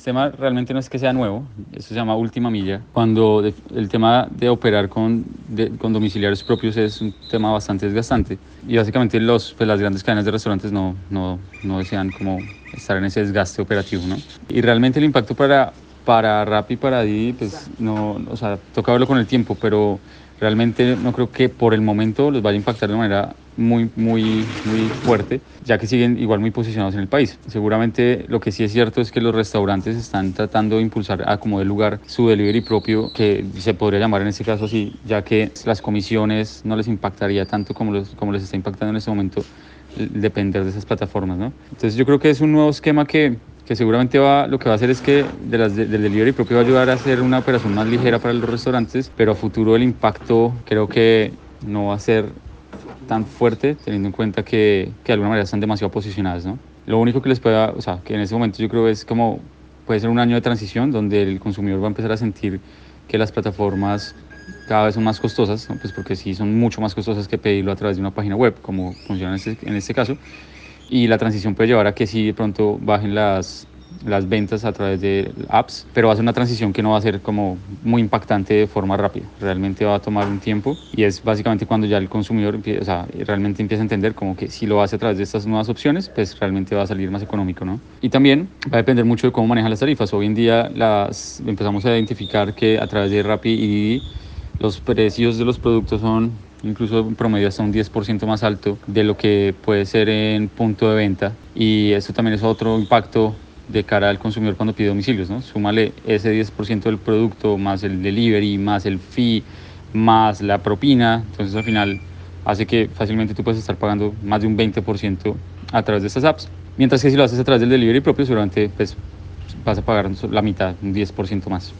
El tema realmente no es que sea nuevo, eso se llama última milla. Cuando el tema de operar con, con domiciliarios propios es un tema bastante desgastante y básicamente los, pues las grandes cadenas de restaurantes no, no, no desean como estar en ese desgaste operativo. ¿no? Y realmente el impacto para, para Rappi para Didi, pues no, o sea, toca verlo con el tiempo, pero realmente no creo que por el momento los vaya a impactar de manera muy, muy, muy fuerte, ya que siguen igual muy posicionados en el país. Seguramente lo que sí es cierto es que los restaurantes están tratando de impulsar a como de lugar su delivery propio, que se podría llamar en este caso así, ya que las comisiones no les impactaría tanto como, los, como les está impactando en este momento depender de esas plataformas, ¿no? Entonces yo creo que es un nuevo esquema que, que seguramente va, lo que va a hacer es que de las del delivery propio va a ayudar a hacer una operación más ligera para los restaurantes, pero a futuro el impacto creo que no va a ser tan fuerte, teniendo en cuenta que, que de alguna manera están demasiado posicionadas, ¿no? Lo único que les pueda, o sea, que en ese momento yo creo es como, puede ser un año de transición donde el consumidor va a empezar a sentir que las plataformas cada vez son más costosas, pues porque sí son mucho más costosas que pedirlo a través de una página web, como funciona en este, en este caso, y la transición puede llevar a que sí de pronto bajen las, las ventas a través de apps, pero va a ser una transición que no va a ser como muy impactante de forma rápida. Realmente va a tomar un tiempo y es básicamente cuando ya el consumidor o sea, realmente empieza a entender como que si lo hace a través de estas nuevas opciones, pues realmente va a salir más económico, ¿no? Y también va a depender mucho de cómo manejan las tarifas. Hoy en día las empezamos a identificar que a través de Rappi y los precios de los productos son incluso en promedio hasta un 10% más alto de lo que puede ser en punto de venta y eso también es otro impacto de cara al consumidor cuando pide domicilios, ¿no? Súmale ese 10% del producto, más el delivery, más el fee, más la propina, entonces al final hace que fácilmente tú puedes estar pagando más de un 20% a través de estas apps. Mientras que si lo haces a través del delivery propio, seguramente pues, vas a pagar la mitad, un 10% más.